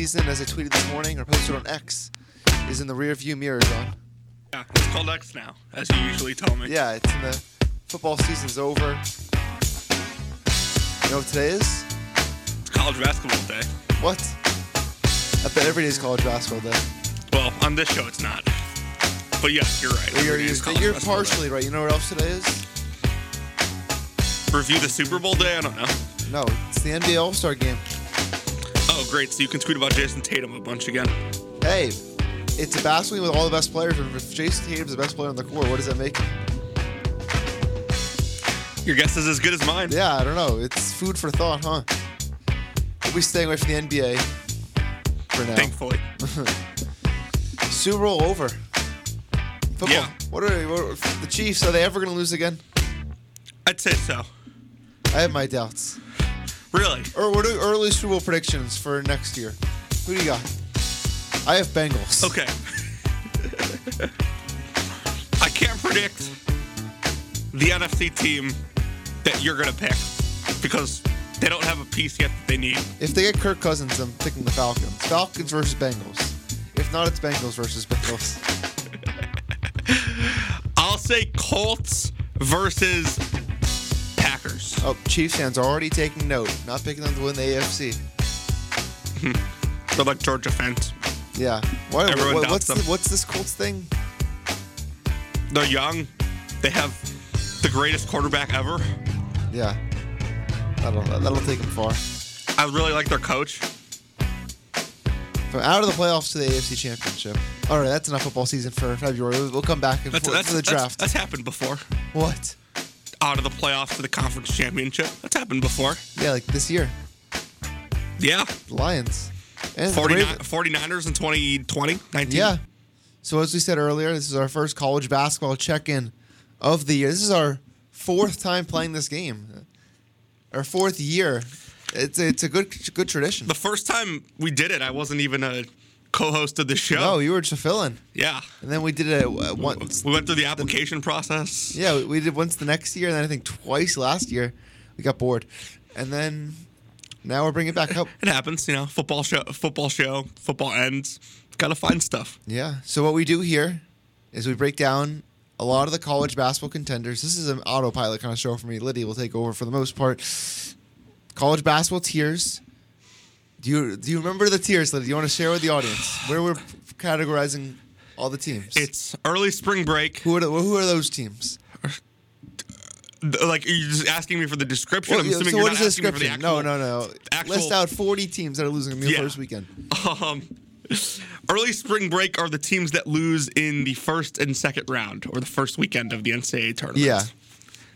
season, as I tweeted this morning or posted on X, is in the rearview mirror, John. Yeah, it's called X now, as you usually tell me. Yeah, it's in the football season's over. You know what today is? It's college basketball day. What? I bet every day is college basketball day. Well, on this show it's not. But yes, you're right. You're, is you're, college you're basketball day. partially right. You know what else today is? Review the Super Bowl day? I don't know. No, it's the NBA All Star game. Oh, great. So you can tweet about Jayson Tatum a bunch again. Hey, it's a basketball game with all the best players. and If Jayson Tatum's the best player on the court, what does that make him? Your guess is as good as mine. Yeah, I don't know. It's food for thought, huh? We'll be staying away from the NBA for now. Thankfully. Super Bowl over. Football. Yeah. What are, what are the Chiefs? Are they ever going to lose again? I'd say so. I have my doubts. Really? Or what are early Super Bowl predictions for next year? Who do you got? I have Bengals. Okay. I can't predict the NFC team that you're going to pick because they don't have a piece yet that they need. If they get Kirk Cousins, I'm picking the Falcons. Falcons versus Bengals. If not, it's Bengals versus Bengals. I'll say Colts versus. Oh, Chiefs fans are already taking note. Not picking them to win the AFC. They're hmm. like Georgia fans. Yeah. What, Everyone what- what's, them. the, what's this Colts thing? They're young. They have the greatest quarterback ever. Yeah. That'll, that'll take them far. I really like their coach. From out of the playoffs to the AFC Championship. All right, that's enough football season for February. We'll come back and That's, for, that's, for the that's- draft. That's, happened before. what? Out of the playoffs to the conference championship. That's happened before. Yeah, like this year. Yeah. Lions. And the 49, Ravens. 49ers in 2020, 19. Yeah. So as we said earlier, this is our first college basketball check-in of the year. This is our fourth time playing this game. Our fourth year. It's it's a good good tradition. The first time we did it, I wasn't even a co-host of the show. No, you were just a fill-in, Yeah. and then we did it uh, once. We went through the application process. Yeah, we- did once the next year, and then I think twice last year. We got bored, and then now we're bringing it back up. It happens, you know. Football show, football show, football ends. Got to find stuff. Yeah. So what we do here is we break down a lot of the college basketball contenders. This is an autopilot kind of show for me. Liddy will take over for the most part. College basketball tiers. Do you do you remember the tiers, Liddy? Do you want to share with the audience where we're categorizing all the teams? It's early spring break. who are the, who are those teams? Like, you're you just asking me for the description? Well, I'm assuming so you're what not is the asking me for the description? actual, no, no, no. actual- List out 40 teams that are losing in the Yeah. first weekend. Um, early spring break are the teams that lose in the first and second round or the first weekend of the NCAA tournament. Yeah.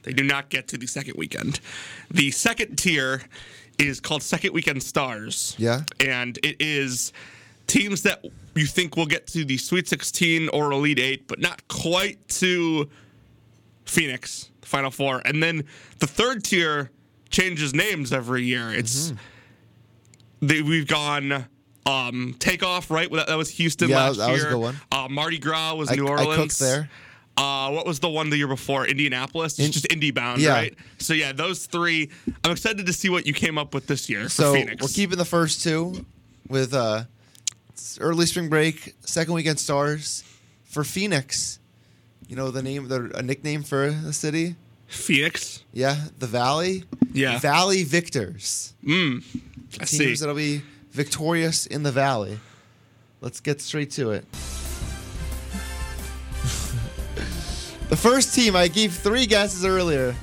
They do not get to the second weekend. The second tier is called Second Weekend Stars. Yeah. And it is teams that you think will get to the Sweet 16 or Elite 8, but not quite to Phoenix, the Final Four. And then the third tier changes names every year. It's Mm-hmm. they, we've gone um, takeoff, right? That, that was Houston Yeah, last that was a year. good one. Uh, Mardi Gras was I, New I Orleans. cooked there. Uh, what was the one the year before? Indianapolis? In- It's just Indy bound, Yeah. right? So yeah, those three. I'm excited to see what you came up with this year So for Phoenix. we're keeping the first two with uh, early spring break, second weekend stars for Phoenix. You know the name, the a nickname for the city. Phoenix. Yeah, the Valley. Yeah. Valley Victors. Mm. I see. Teams that'll be victorious in the Valley. Let's get straight to it. The first team, I gave three guesses earlier.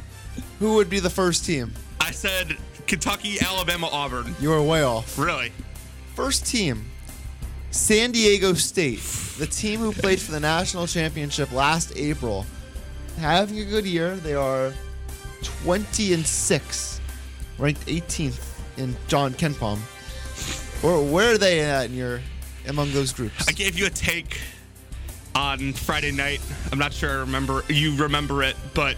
Who would be the first team? I said Kentucky, Alabama, Auburn. You were way off. Really? First team, San Diego State, the team who played for the national championship last April, having a good year. They are 20 and six, ranked 18th in John Kenpom. Or where are they at in your among those groups? I gave you a take on Friday night. I'm not sure I remember you remember it, but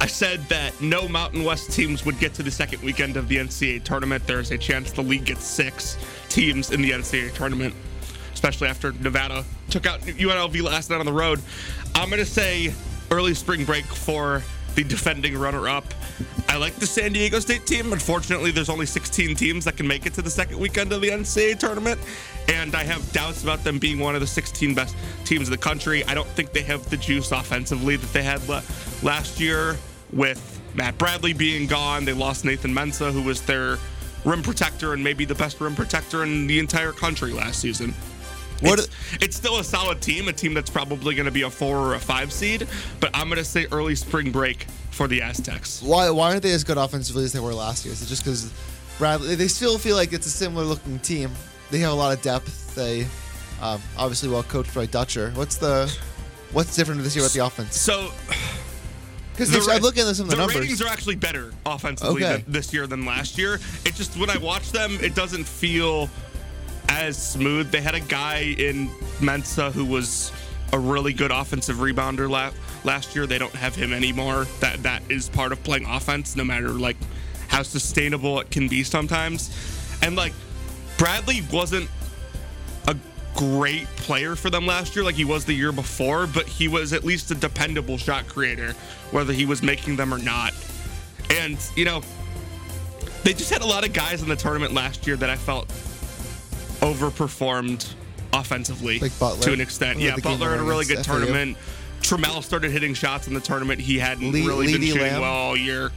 I said that no Mountain West teams would get to the second weekend of the NCAA tournament. There's a chance the league gets six teams in the NCAA tournament. especially after Nevada took out UNLV last night on the road. I'm going to say early spring break for the defending runner up. I like the San Diego State team. Unfortunately, there's only 16 teams that can make it to the second weekend of the NCAA tournament, and I have doubts about them being one of the 16 best teams in the country. I don't think they have the juice offensively that they had last year with Matt Bradley being gone. They lost Nathan Mensah, who was their rim protector and maybe the best rim protector in the entire country last season. What it's, it's, still a solid team, a team that's probably going to be a four or a five seed, but I'm going to say early spring break for the Aztecs. Why why aren't they as good offensively as they were last year? Is it just because Bradley? They still feel like it's a similar looking team. They have a lot of depth. They um, obviously well coached by Dutcher. What's the what's different this year with the offense? So. Because I'm looking at some of the, the numbers. ratings are actually better offensively okay. this year than last year. It just when I watch them, it doesn't feel as smooth. They had a guy in Mensah who was a really good offensive rebounder la- last year. They don't have him anymore. That that is part of playing offense, no matter like how sustainable it can be sometimes. And like Bradley wasn't a great player for them last year, like he was the year before, but he was at least a dependable shot creator, whether he was making them or not. And you know, they just had a lot of guys in the tournament last year that I felt overperformed offensively like Butler. to an extent. Yeah, Butler had a really good FAU. tournament. Trammell started hitting shots in the tournament. He hadn't Le- really been shooting Lamb. well all year.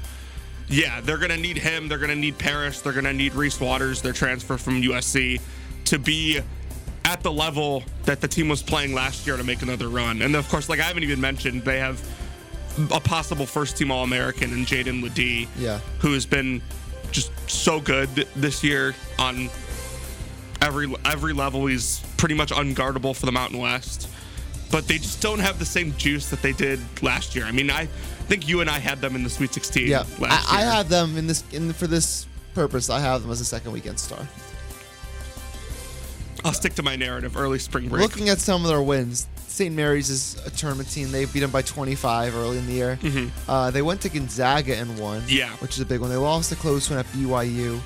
Yeah, they're going to need him. They're going to need Parrish. They're going to need Reese Waters, their transfer from USC, to be at the level that the team was playing last year to make another run. And of course, like I haven't even mentioned, they have a possible first team All American in Jaedon LeDee, yeah. who has been just so good this year on every every level. He's pretty much unguardable for the Mountain West, but they just don't have the same juice that they did last year. I mean, I think you and I had them in the Sweet 16. Yeah, I, I, had them in this in for this purpose. I have them as a second weekend star. I'll stick to my narrative. Early spring break. Looking at some of their wins, St. Mary's is a tournament team. They beat them by 25 early in the year. Mm-hmm. Uh, they went to Gonzaga and won. Yeah, which is a big one. They lost a close one at BYU.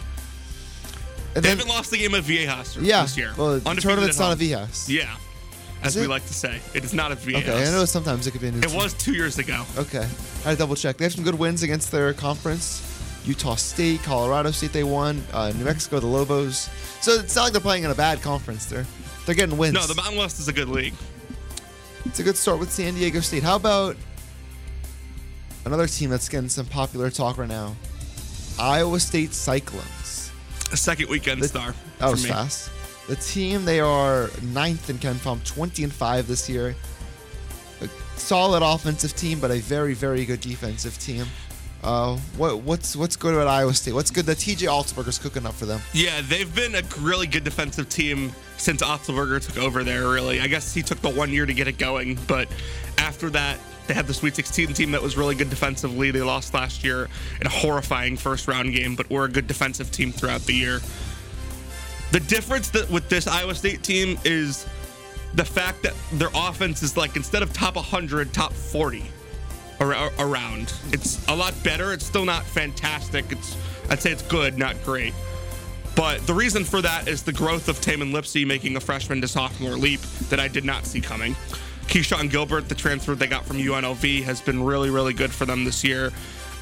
And they then, haven't lost the game of Viejas yeah, this year. Well, the tournament's not a Viejas. Yeah. As we like to say, it is not a Viejas. Okay, I know sometimes it could be a new It team. was two years ago. Okay. I had to double check. They have some good wins against their conference. Utah State, Colorado State, they won. Uh, New Mexico, the Lobos. So it's not like they're playing in a bad conference. They're they're getting wins. No, the Mountain West is a good league. It's a good start with San Diego State. How about another team that's getting some popular talk right now? Iowa State Cyclones. A second weekend the, star. That was me. fast. The team they are ninth in KenPom, 20 and five this year. A solid offensive team, but a very very good defensive team. Uh, what what's what's good about Iowa State? What's good that TJ Otzelberger's cooking up for them? Yeah, they've been a really good defensive team since Otzelberger took over there. Really, I guess he took the one year to get it going, but after that, they had the Sweet 16 team that was really good defensively. They lost last year in a horrifying first round game, but were a good defensive team throughout the year. The difference that with this Iowa State team is the fact that their offense is like instead of top 100, top 40 around. It's a lot better. It's still not fantastic. It's I'd say it's good, not great. But the reason for that is the growth of Tamin Lipsey making a freshman to sophomore leap that I did not see coming. Keshon Gilbert, the transfer they got from UNLV, has been really, really good for them this year.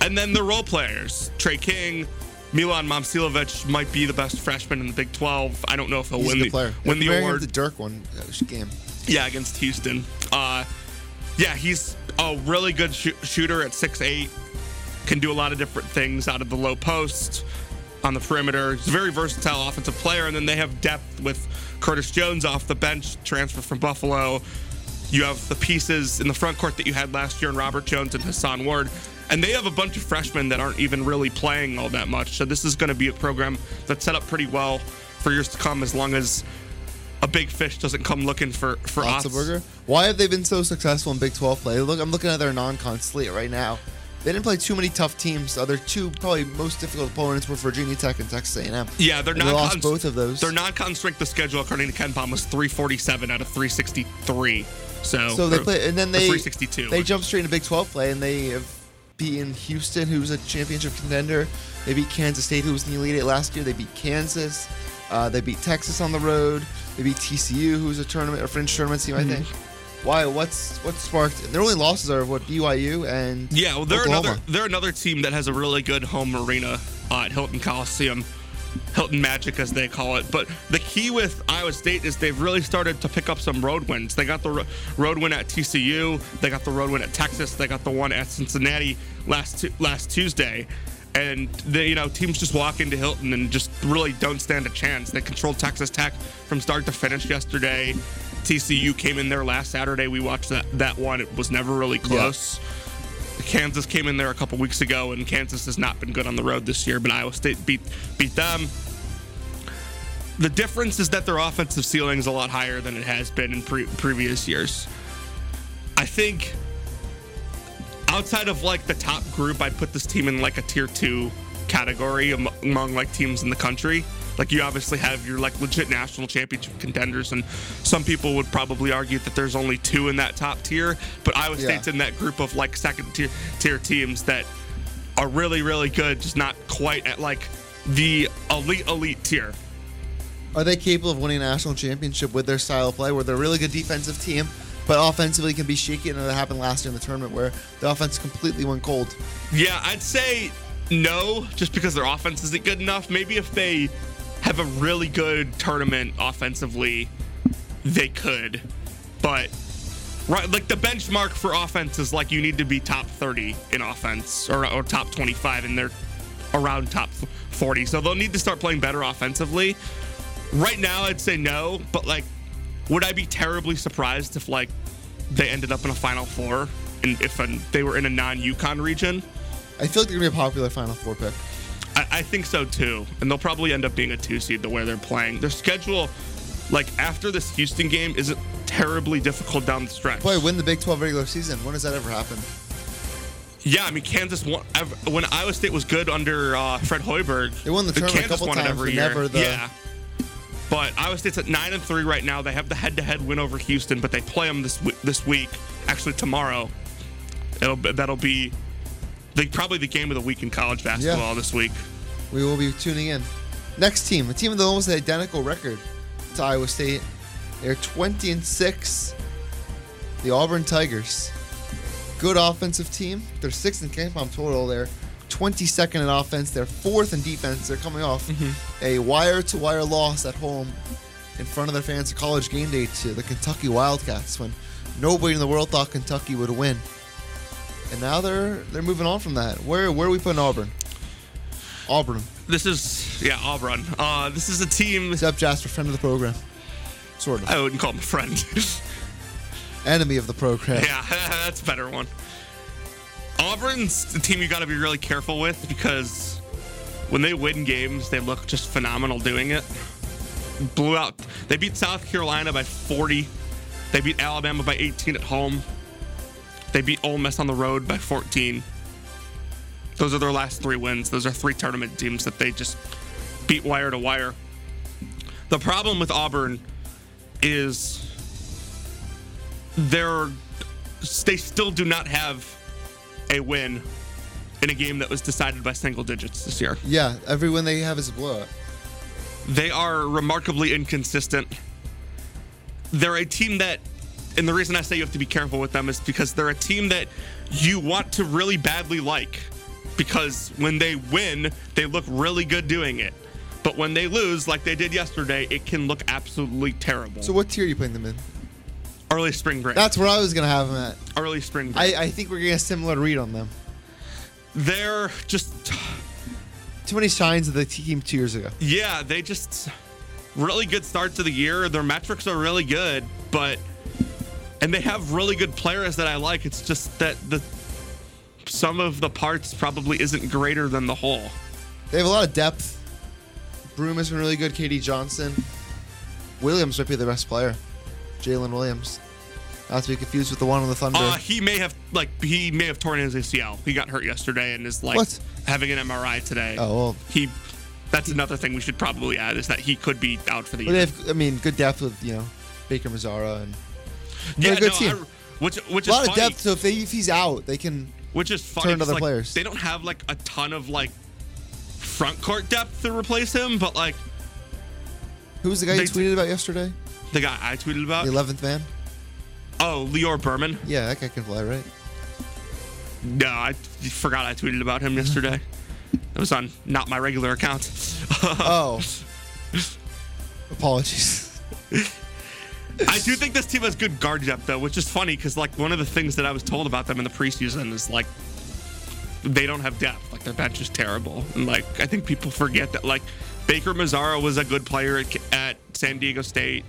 And then the role players, Tre King, Milan Momcilovic might be the best freshman in the Big 12. I don't know if he'll He's win the player. win the award. The Dirk one uh, game. Yeah, against Houston. Uh, yeah, he's a really good sh- shooter at six eight. Can do a lot of different things out of the low post, on the perimeter. He's a very versatile offensive player. And then they have depth with Curtis Jones off the bench, transfer from Buffalo. You have the pieces in the front court that you had last year in Robert Jones and Hason Ward. And they have a bunch of freshmen that aren't even really playing all that much. So this is going to be a program that's set up pretty well for years to come as long as a big fish doesn't come looking for for Otzelberger. Why have they been so successful in Big 12 play? Look, I'm looking at their non-con slate right now. They didn't play too many tough teams. Other two probably most difficult opponents were Virginia Tech and Texas A&M. Yeah, they're not. They lost both of those. Their non-con strength of schedule, according to KenPom, was 347 out of 363. So, so they play, and then they 362. They jump straight into Big 12 play, and they have beaten Houston, who's a championship contender. They beat Kansas State, who was in the Elite Eight last year. They beat Kansas. Uh, they beat Texas on the road. They beat TCU, who's a tournament, a fringe tournament team, I think. Why? What's what sparked? Their only losses are what BYU and Yeah, well, they're Oklahoma. another they're another team that has a really good home arena uh, at Hilton Coliseum, Hilton Magic as they call it. But the key with Iowa State is they've really started to pick up some road wins. They got the road win at TCU, they got the road win at Texas, they got the one at Cincinnati last last Tuesday. And they, you know, teams just walk into Hilton and just really don't stand a chance. They controlled Texas Tech from start to finish yesterday. TCU came in there last Saturday. We watched that that one. It was never really close. Kansas came in there a couple weeks ago, and Kansas has not been good on the road this year. But Iowa State beat beat them. The difference is that their offensive ceiling is a lot higher than it has been in pre- previous years. I think outside of like the top group, I'd put this team in like a tier two category among like teams in the country. Like you obviously have your like legit national championship contenders, and some people would probably argue that there's only two in that top tier. But Iowa Yeah. State's in that group of like second tier tier teams that are really really good, just not quite at like the elite elite tier. Are they capable of winning a national championship with their style of play, where they're a really good defensive team, but offensively can be shaky? And that happened last year in the tournament, where the offense completely went cold. Yeah, I'd say no, just because their offense isn't good enough. Maybe if they have a really good tournament offensively, they could. But right, like the benchmark for offense is like you need to be top 30 in offense or, or top 25, and they're around top 40. So they'll need to start playing better offensively. Right now, I'd say no, but like, would I be terribly surprised if like they ended up in a Final Four and if um, they were in a non-UConn region? I feel like they're gonna be a popular Final Four pick. I, I think so too, and they'll probably end up being a two seed the way they're playing. Their schedule, like after this Houston game, isn't terribly difficult down the stretch. Boy, win the Big 12 regular season. When does that ever happen? Yeah, I mean Kansas won when Iowa State was good under uh, Fred Hoiberg. They won the tournament a couple won it times, every year. never the- Yeah. But Iowa State's at nine and three right now. They have the head-to-head win over Houston, but they play them this this week. Actually, tomorrow. It'll that'll be the, probably the game of the week in college basketball this week. We will be tuning in. Next team, a team with almost an identical record to Iowa State. They're 20 and 6. The Auburn Tigers. Good offensive team. They're sixth in KenPom total. They're 22nd in offense. They're fourth in defense. They're coming off mm-hmm. a wire to wire loss at home in front of their fans at college game day to the Kentucky Wildcats when nobody in the world thought Kentucky would win. And now they're they're moving on from that. Where where are we putting Auburn? Auburn. This is yeah Auburn. Uh, this is a team. Except Jasper, friend of the program. Sort of. I wouldn't call him a friend. Enemy of the program. yeah, that's a better one. Auburn's the team you got to be really careful with because when they win games, they look just phenomenal doing it. Blew out. They beat South Carolina by 40. They beat Alabama by 18 at home. They beat Ole Miss on the road by 14. Those are their last three wins. Those are three tournament teams that they just beat wire to wire. The problem with Auburn is they're they still do not have a win in a game that was decided by single digits this year. Yeah, every win they have is a blowout. They are remarkably inconsistent. They're a team that, and the reason I say you have to be careful with them is because they're a team that you want to really badly like. Because when they win, they look really good doing it. But when they lose, like they did yesterday, it can look absolutely terrible. So what tier are you putting them in? early spring break. That's where I was gonna have them at. early spring break. I, I think we're getting a similar read on them. They're just Too many signs of the team two years ago. Yeah, they just really good start to the year. Their metrics are really good, but and they have really good players that I like. It's just that the some of the parts probably isn't greater than the whole. They have a lot of depth. Broome has been really good. K.D. Johnson. Williams might be the best player. Jaylin Williams. Not to be confused with the one on the Thunder. Uh, he may have like he may have torn his ACL. He got hurt yesterday and is like What? having an MRI today. oh, well. He that's another thing we should probably add is that he could be out for the year. have, I mean, good depth with, you know, Baker-Mazara and yeah, a good no, team. I- which which a lot of depth. So if, they, if he's out, they can. Which is funny. Turn other like, players. They don't have like a ton of like front court depth to replace him, but like Who was the guy you They- tweeted about yesterday? The guy I tweeted about. The eleventh man. Oh, Lior Berman. Yeah, that guy can fly, right? No, I forgot I tweeted about him yesterday. it was on not my regular account. Oh. Apologies. I do think this team has good guard depth though, which is funny because like one of the things that I was told about them in the preseason is like they don't have depth. Like their bench is terrible, and like I think people forget that like Baker-Mazara was a good player at, at San Diego State.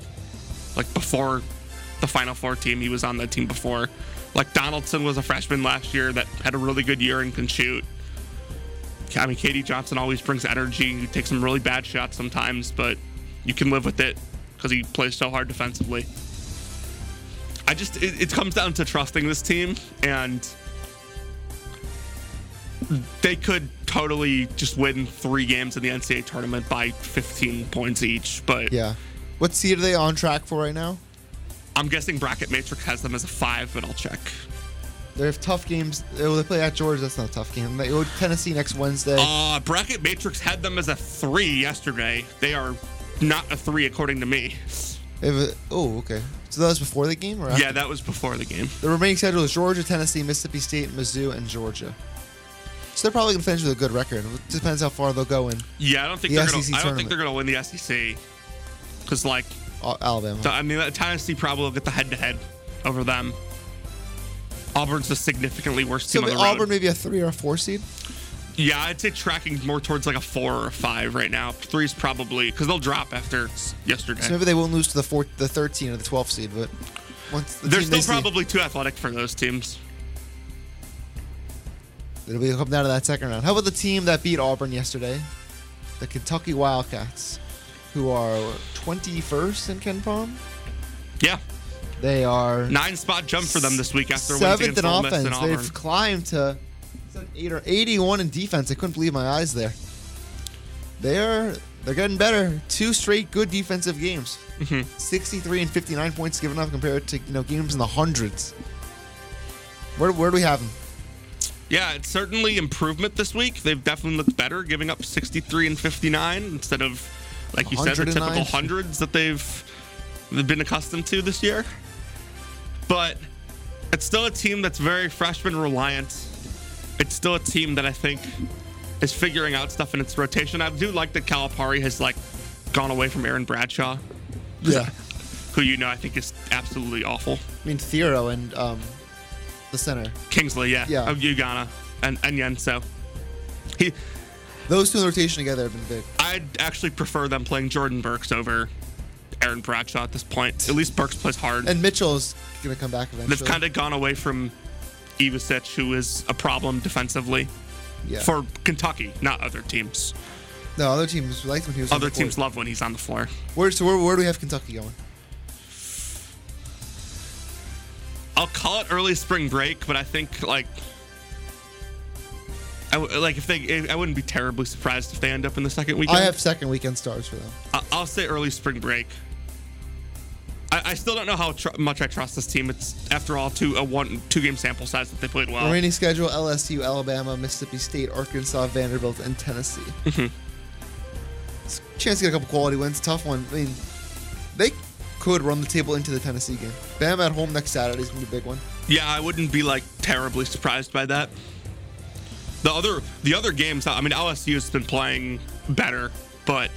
Like before the Final Four team, he was on that team before. Like Donaldson was a freshman last year that had a really good year and can shoot. I mean, K.D. Johnson always brings energy. He takes some really bad shots sometimes, but you can live with it because he plays so hard defensively. I just, it, it comes down to trusting this team, and they could totally just win three games in the NCAA tournament by 15 points each. But Yeah. What seed are they on track for right now? I'm guessing Bracket Matrix has them as a five, but I'll check. They have tough games. Oh, they play at Georgia. That's not a tough game. They go to Tennessee next Wednesday. Uh, Bracket Matrix had them as a three yesterday. They are not a three according to me. Have oh, okay. So that was before the game, or after? Yeah, that was before the game. The remaining schedule is Georgia, Tennessee, Mississippi State, Mizzou, and Georgia. So they're probably gonna finish with a good record. It depends how far they'll go in Yeah, I don't think The they're gonna. I don't think they're gonna win the SEC. Because like, Alabama. I mean, Tennessee probably will get the head-to-head over them. Auburn's a significantly worse So team on the Auburn road. maybe a three or a four seed. Yeah, I'd say tracking more towards like a four or a five right now. Three's probably because they'll drop after yesterday. So maybe they won't lose to the four, the 13 or the twelfth seed, but once the They're still they probably too athletic for those teams. it'll be come down to that second round. How about the team that beat Auburn yesterday? The Kentucky Wildcats, who are 21st in KenPom. Yeah, They are nine spot jump for them this week after winning seventh in offense. They've climbed to eight or 81 in defense. I couldn't believe my eyes there. They're they're getting better. Two straight good defensive games. Mm-hmm. 63 and 59 points given up compared to you know games in the hundreds. Where where do we have them? Yeah, it's certainly improvement this week. They've definitely looked better, giving up 63 and 59 instead of, like you said, the typical hundreds that they've they've been accustomed to this year. But it's still a team that's very freshman reliant. It's still a team that I think is figuring out stuff in its rotation. I do like that Calipari has like gone away from Aaron Bradshaw, Yeah. who you know I think is absolutely awful. I mean Theoro and um, the center. Kingsley, yeah, Yeah. of Uganda, and and Yenso. He Those two in the rotation together have been big. I'd actually prefer them playing Jordan Burks over Aaron Bradshaw at this point. At least Burks plays hard. And Mitchell's gonna come back eventually. They've kind of gone away from Ivisic, who is a problem defensively yeah. for Kentucky, not other teams. no other teams liked when he was. on Other the teams love when he's on the floor. Where so where, where do we have Kentucky going? I'll call it early spring break, but I think like. I w- like if they, I wouldn't be terribly surprised if they end up in the second weekend. I have second weekend stars for them. I'll say early spring break. I, I still don't know how tr- much I trust this team. It's after all two a one two game sample size that they played well. Remaining schedule: LSU, Alabama, Mississippi State, Arkansas, Vanderbilt, and Tennessee. Mm-hmm. Chance to get a couple quality wins. Tough one. I mean, they could run the table into the Tennessee game. Bam at home next Saturday is gonna be a big one. Yeah, I wouldn't be like terribly surprised by that. The other the other games, I mean LSU has been playing better, but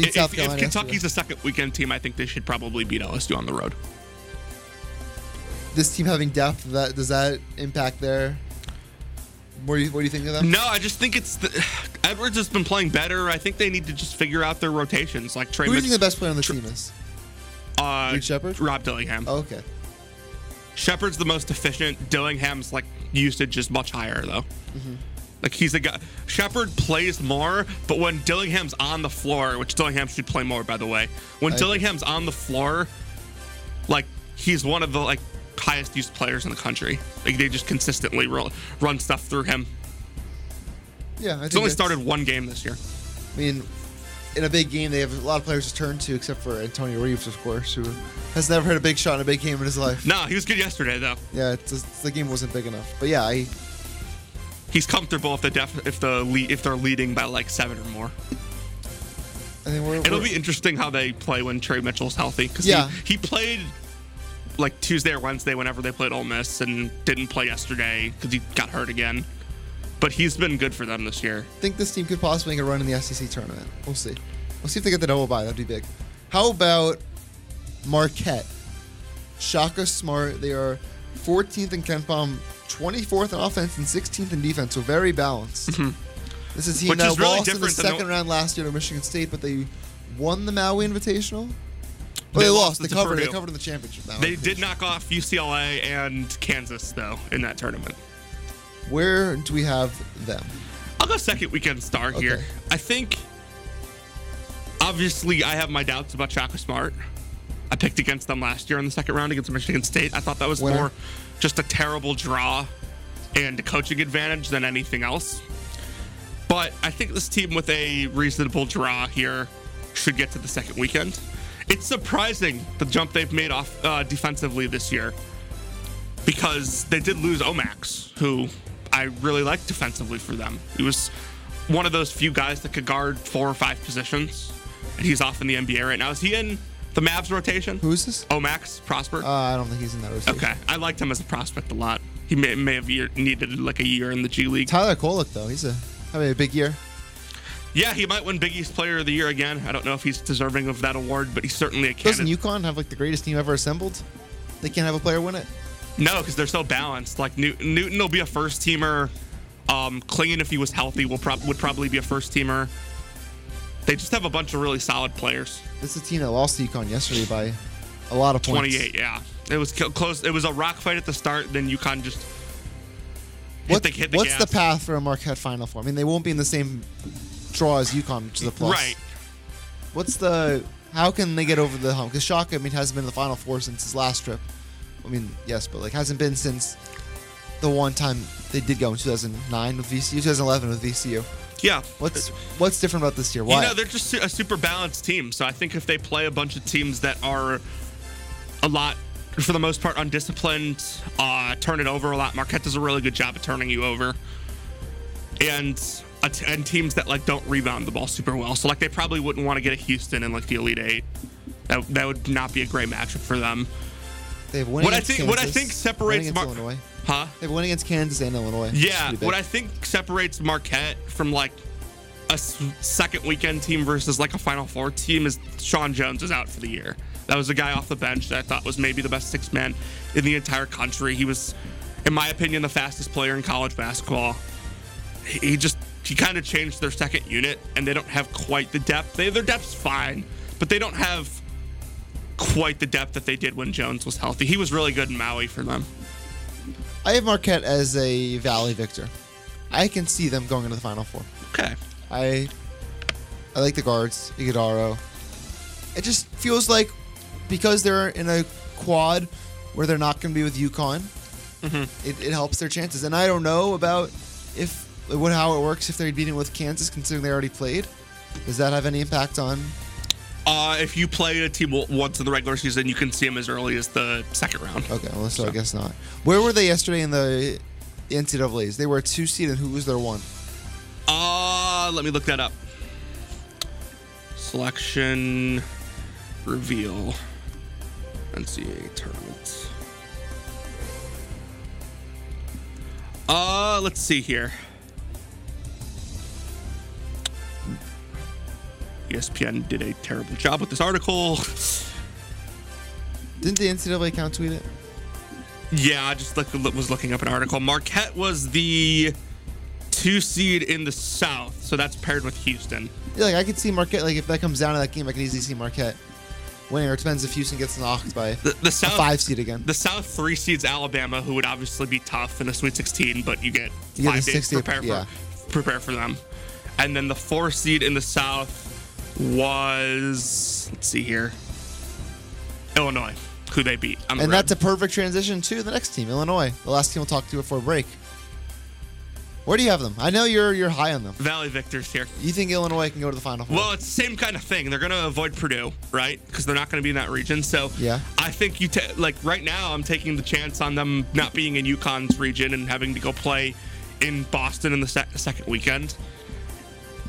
Beat if, South if Carolina. Kentucky's yesterday. a second weekend team, I think they should probably beat LSU on the road. this team having depth, that does that impact their? What do you what do you think of them? No, I just think it's the, Edwards has been playing better. I think they need to just figure out their rotations. Like Trey Who do you think the best player on the team is? uh, Reed Sheppard? Rob Dillingham. Oh, okay. Sheppard's the most efficient. Dillingham's like usage is much higher though. Mm-hmm. Like he's a guy. Sheppard plays more, but when Dillingham's on the floor, which Dillingham should play more by the way, when I- Dillingham's on the floor, like he's one of the like highest used players in the country. Like they just consistently ro- run stuff through him. Yeah, I think He's only started one game this year. I mean, in a big game, they have a lot of players to turn to, except for Antonio Reeves, of course, who has never had a big shot in a big game in his life. No, he was good yesterday though. Yeah, it's just, the game wasn't big enough. But yeah, I He's comfortable if the def- if the lead if they're leading by like seven or more. I think we're, It'll we're- be interesting how they play when Tre Mitchell's healthy because Yeah. he, he played like Tuesday or Wednesday whenever they played Ole Miss and didn't play yesterday because he got hurt again. But he's been good for them this year. I think this team could possibly make a run in the SEC tournament. We'll see. We'll see if they get the double bye. That'd be big. How about Marquette? Shaka Smart. They are 14th in KenPom, 24th in offense, and 16th in defense. So very balanced. Mm-hmm. This is he Which that is really lost in the than the- second round last year to Michigan State, but they won the Maui Invitational. They they, lost They covered. They covered in the championship. Now. They did knock off UCLA and Kansas though in that tournament. Where do we have them? I'll go second weekend star here. I think obviously I have my doubts about Shaka Smart. I picked against them last year in the second round against Michigan State. I thought that was Winner. more just a terrible draw and a coaching advantage than anything else. But I think this team with a reasonable draw here should get to the second weekend. It's surprising the jump they've made off uh, defensively this year because they did lose Omax, who I really liked defensively for them. He was one of those few guys that could guard four or five positions, and he's off in the NBA right now. Is he in the Mavs rotation? Who is this? Omax Prosper. Uh, I don't think he's in that rotation. okay, I liked him as a prospect a lot. He may, may have year, needed like a year in the G League. Tyler Kolek though, he's a having a big year. Yeah, he might win Big East Player of the Year again. I don't know if he's deserving of that award, but he's certainly a candidate. Doesn't. UConn have like the greatest team ever assembled? They can't have a player win it. No, because they're so balanced. Like New- Newton will be a first teamer. Um, Clingan, if he was healthy, will prob- would probably be a first teamer. They just have a bunch of really solid players. This is a team that lost to UConn yesterday by a lot of points. 28, yeah. It was close. It was a rock fight at the start. Then UConn just hit the, hit the what's gas. the path for a Marquette Final Four? I mean, they won't be in the same draw as UConn, which is a plus. Right. What's the? How can they get over the hump? Because Shaka, I mean, hasn't been in the Final Four since his last trip. I mean, yes, but like hasn't been since the one time they did go in 2009 with VCU, 2011 with VCU. Yeah. What's what's different about this year? Why? You know, they're just a super balanced team. So I think if they play a bunch of teams that are a lot, for the most part, undisciplined, uh, turn it over a lot, Marquette does a really good job of turning you over. And t- and teams that like don't rebound the ball super well. So like they probably wouldn't want to get a Houston in like the Elite Eight. That, that would not be a great matchup for them. They have winning What I against think- what I think separates Mar- Illinois. Huh? They have winning against Kansas and Illinois. Yeah, what I think separates Marquette from like a second weekend team versus like a Final Four team is Sean Jones is out for the year. That was a guy off the bench that I thought was maybe the best six man in the entire country. He was, in my opinion, the fastest player in college basketball. He he just he kind of changed their second unit, and they don't have quite the depth. They, their depth's fine, but they don't have quite the depth that they did when Jones was healthy. He was really good in Maui for them. I have Marquette as a Valley victor. I can see them going into the Final Four. Okay. I I like the guards, Ighodaro. It just feels like because they're in a quad where they're not going to be with UConn, Mm-hmm. it, it helps their chances. And I don't know about if what how it works if they're beating with Kansas, considering they already played. Does that have any impact on? Uh, if you play a team once in the regular season, you can see them as early as the second round. Okay, well, so, I guess not. Where were they yesterday in the NCAA's? They were a two seed, and who was their one? Uh, let me look that up. Selection reveal NCAA tournament. Uh, let's see here. ESPN did a terrible job with this article. Didn't the NCAA account tweet it? Yeah, I just look, was looking up an article. Marquette was the two seed in the South, so that's paired with Houston. Yeah, like I could see Marquette. Like if that comes down to that game, I can easily see Marquette winning. Or it depends if Houston gets knocked by The, the a South five seed again. The South three seeds Alabama, who would obviously be tough in the Sweet 16, but you get You get five the days to 60 prepare yeah. for prepare for them. And then the four seed in the South was let's see here, Illinois, who they beat. and road. that's a perfect transition to the next team, Illinois. The last team we'll talk to before break. Where do you have them? I know you're you're high on them. Valley Victors here. You think Illinois can go to the final four? Well, it's the same kind of thing. They're going to avoid Purdue, right? Because they're not going to be in that region. So Yeah. I think you ta- like right now. I'm taking the chance on them not being in UConn's region and having to go play in Boston in the sec- second weekend.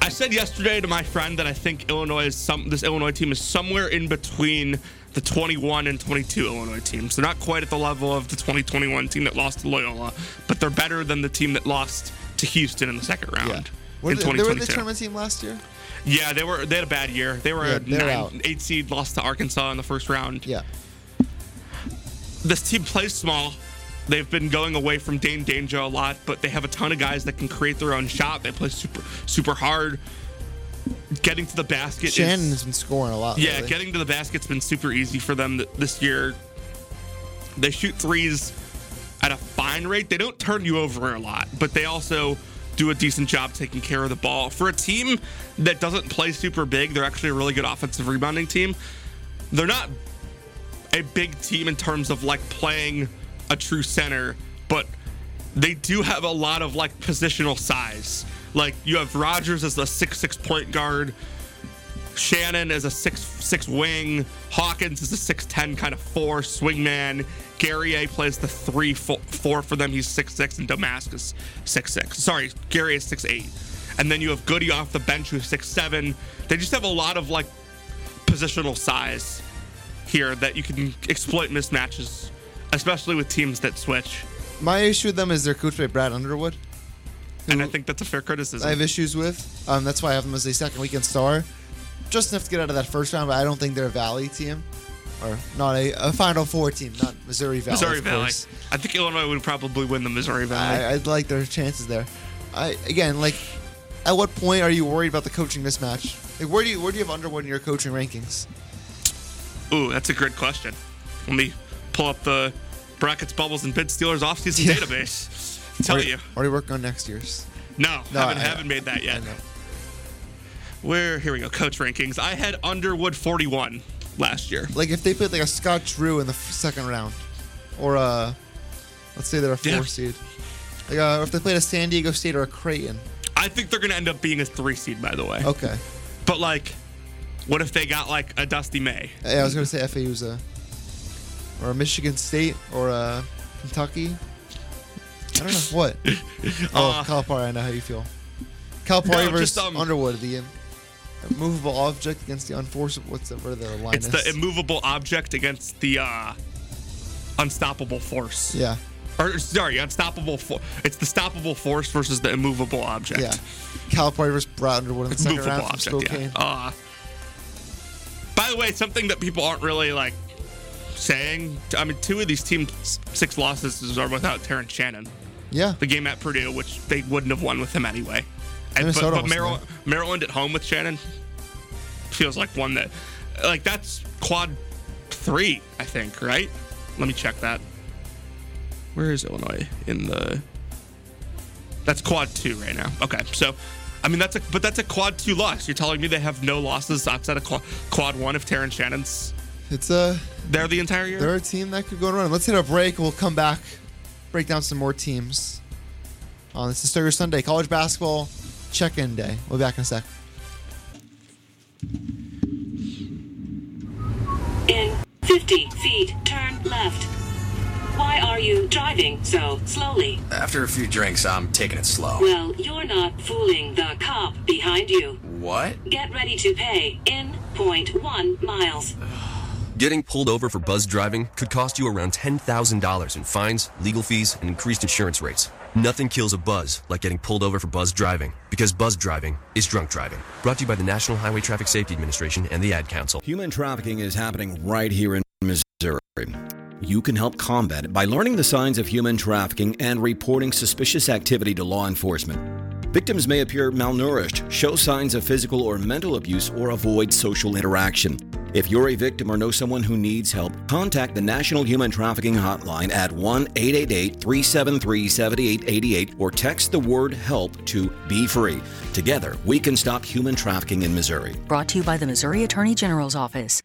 I said yesterday to my friend that I think Illinois is some. This Illinois team is somewhere in between the 21 and 22 Illinois teams. They're not quite at the level of the 2021 team that lost to Loyola, but they're better than the team that lost to Houston in the second round Yeah. in Were they, they were the tournament team last year. Yeah, they were. They had a bad year. They were Yeah, a nine, eight seed, lost to Arkansas in the first round. Yeah. This team plays small. They've been going away from Dain Dainja a lot, but they have a ton of guys that can create their own shot. They play super, super hard. Getting to the basket. is- Shannon has been scoring a lot. Yeah, lately. getting to the basket's been super easy for them th- this year. They shoot threes at a fine rate. They don't turn you over a lot, but they also do a decent job taking care of the ball. For a team that doesn't play super big, they're actually a really good offensive rebounding team. They're not a big team in terms of like playing a true center, but they do have a lot of like positional size. Like you have Rogers as the six six point guard, Shannon as a six six wing, Hawkins is a six ten kind of four swingman. Gary A plays the three four, four for them. He's six six, and Damascus six six. Sorry, Gary is six eight. And then you have Goody off the bench who's six seven. They just have a lot of like positional size here that you can exploit mismatches, especially with teams that switch. My issue with them is they're coached by Brad Underwood. And I think that's a fair criticism. I have issues with. Um, that's why I have them as a second weekend star. Just enough to get out of that first round, but I don't think they're a Valley team. Or not a, a Final Four team, not Missouri Valley. Missouri Valley. course. I think Illinois would probably win the Missouri Valley. I, I'd like their chances there. I again, like, at what point are you worried about the coaching mismatch? Like, where do you where do you have Underwood in your coaching rankings? Ooh, that's a great question. Let me pull up the brackets, bubbles, and bid Steelers offseason Yeah. database. Tell Already- you. Already working on next year's. No, No, haven't, I- haven't made that yet. Where, here we go, coach rankings. I had Underwood 41 last year. Like if they played like a Scott Drew in the second round, or uh, let's say they're a four Yeah. seed. Like uh, or if they played a San Diego State or a Creighton. I think they're going to end up being a three seed, by the way. Okay. But, like, what if they got, like, a Dusty May? Yeah, I was gonna say FAU's a or a Michigan State or a Kentucky. I don't know what. Oh, Uh, Calipari, I know how you feel. Calipari No, versus just, um, Underwood, the immovable object against the unforceable. What's the what are the line? It's the immovable object against the uh, unstoppable force. yeah, Or sorry, unstoppable. For- it's the stoppable force versus the immovable object. yeah. Calipari versus Brad Underwood in the It's second round object. Spokane. Yeah. Uh, by the way, something that people aren't really like saying. I mean, two of these teams' six losses are without Terrence Shannon. Yeah, The game at Purdue, which they wouldn't have won with him anyway. And, but Minnesota but Maryland, Maryland at home with Shannon feels like one that, like that's quad three, I think, right? Let me check that. Where is Illinois in the? That's quad two right now. Okay, so, I mean that's a but that's a quad two loss. You're telling me they have no losses outside of quad, quad one if Terrence Shannon's it's a They're the entire year. they're a team that could go around. Let's hit a break. We'll come back, break down some more teams. On this is Start Your Sunday college basketball check-in day. We'll be back in a sec. In 50 feet, turn left. Why are you driving so slowly? After a few drinks, I'm taking it slow. Well, you're not fooling the cop behind you. What? Get ready to pay in 0.1 miles. Getting pulled over for buzz driving could cost you around $10,000 in fines, legal fees, and increased insurance rates. Nothing kills a buzz like getting pulled over for buzz driving, because buzz driving is drunk driving. Brought to you by the National Highway Traffic Safety Administration and the Ad Council. Human trafficking is happening right here in Missouri. You can help combat it by learning the signs of human trafficking and reporting suspicious activity to law enforcement. Victims may appear malnourished, show signs of physical or mental abuse, or avoid social interaction. If you're a victim or know someone who needs help, contact the National Human Trafficking Hotline at 1 888 373 7888 or text the word HELP to Be Free. Together, we can stop human trafficking in Missouri. Brought to you by the Missouri Attorney General's Office.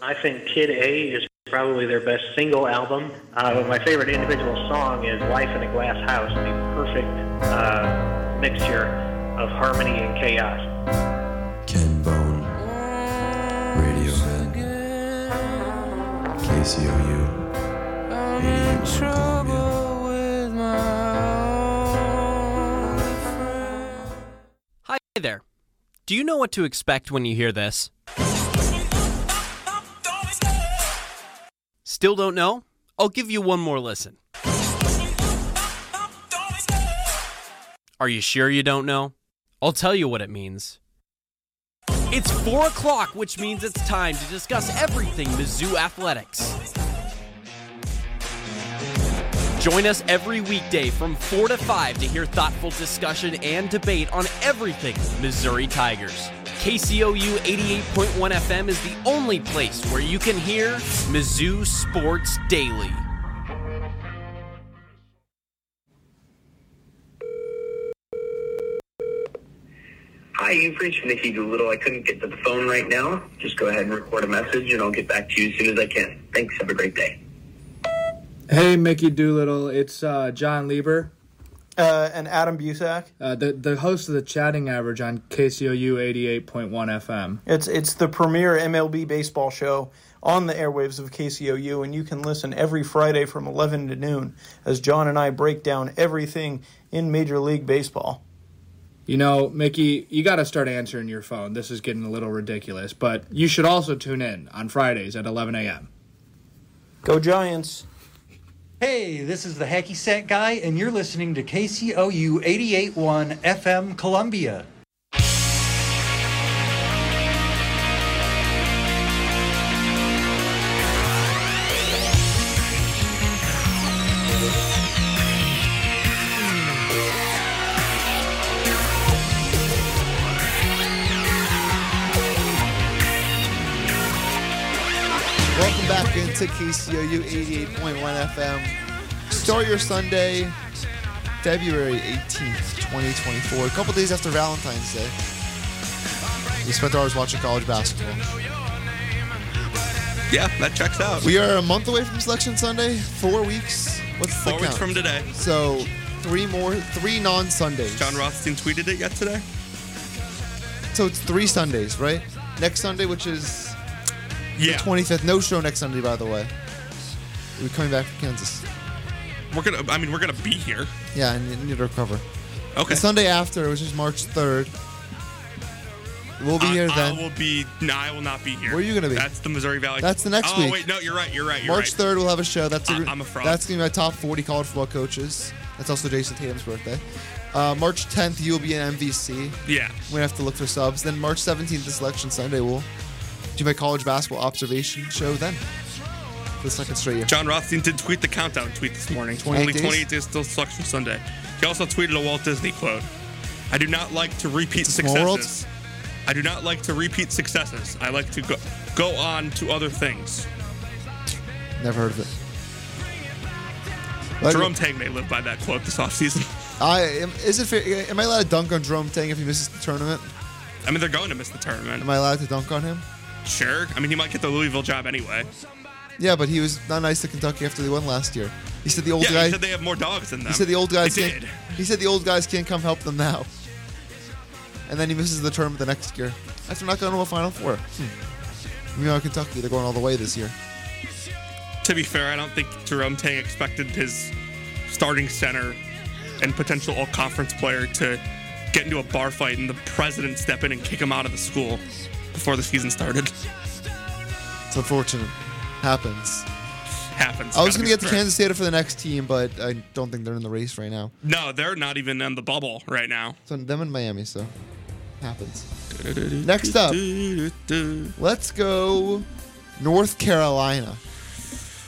I think Kid A is probably their best single album. Uh, my favorite individual song is Life in a Glass House, the perfect uh, mixture of harmony and chaos. Radiohead, KCOU, 88 Columbia. Hi there. Do you know what to expect when you hear this? Still don't know? I'll give you one more listen. Are you sure you don't know? I'll tell you what it means. It's 4 o'clock, which means it's time to discuss everything Mizzou athletics. Join us every weekday from 4 to 5 to hear thoughtful discussion and debate on everything Missouri Tigers. KCOU 88.1 FM is the only place where you can hear Mizzou Sports Daily. You've reached Nikki Doolittle. I couldn't get to the phone right now. Just go ahead and record a message, and I'll get back to you as soon as I can. Thanks. Have a great day. Hey, Mickey Doolittle. It's uh, John Lieber. Uh, and Adam Busak. Uh, the the host of the Chatting Average on KCOU 88.1 FM. It's it's the premier MLB baseball show on the airwaves of KCOU, and you can listen every Friday from 11 to noon as John and I break down everything in Major League Baseball. You know, Mickey, you got to start answering your phone. This is getting a little ridiculous, but you should also tune in on Fridays at 11 a.m. Go Giants. Hey, this is the Hacky Sack Guy, and you're listening to KCOU 88.1 FM Columbia. Into KCOU 88.1 FM. Start your Sunday, February 18th, 2024. A couple days after Valentine's Day. We spent hours watching college basketball. Yeah, that checks out. We are a month away from Selection Sunday. Four weeks. What's the Four weeks from today. So three more, three non-Sundays. Jon Rothstein tweeted it yet today. So it's three Sundays, right? Next Sunday, which is Yeah. the 25th. No show next Sunday, by the way. We're coming back from Kansas. We're gonna. I mean, we're gonna be here. Yeah, and you need to recover. Okay. The Sunday after, which is March 3rd. We'll be I- here I then. will be. No, I will not be here. Where are you gonna be? That's the Missouri Valley. That's the next oh, week. wait, no, you're right. You're right. You're March right. 3rd, we'll have a show. That's a, I- I'm a fraud. That's gonna be my top 40 college football coaches. That's also Jayson Tatum's birthday. Uh, March 10th, you'll be in MVC. Yeah. We have to look for subs. Then March 17th, is Selection Sunday. We'll do my college basketball observation show then. For the second straight year. Jon Rothstein did tweet the countdown tweet this morning. 28 Only days? 28 days still sucks Selection Sunday. He also tweeted a Walt Disney quote. I do not like to repeat successes. I do not like to repeat successes. I like to go, go on to other things. Never heard of it. Like- Jerome Tang may live by that quote this offseason. I am, is it fair? Am I allowed to dunk on Jerome Tang if he misses the tournament? I mean, they're going to miss the tournament. Am I allowed to dunk on him? Sure. I mean, he might get the Louisville job anyway. Yeah, but he was not nice to Kentucky after they won last year. He said the old yeah, guy. he said they have more dogs than them. He said the old guys They can't. did. He said the old guys can't come help them now. And then he misses the tournament the next year. After not going to a Final Four. Hmm. know, Kentucky, they're going all the way this year. To be fair, I don't think Jerome Tang expected his starting center and potential all conference player to get into a bar fight and the president step in and kick him out of the school before the season started. It's unfortunate. Happens. Happens. I was going to get to. Kansas State for the next team, but I don't think they're in the race right now. No, they're not even in the bubble right now. So them in Miami, so happens. Next up, let's go North Carolina.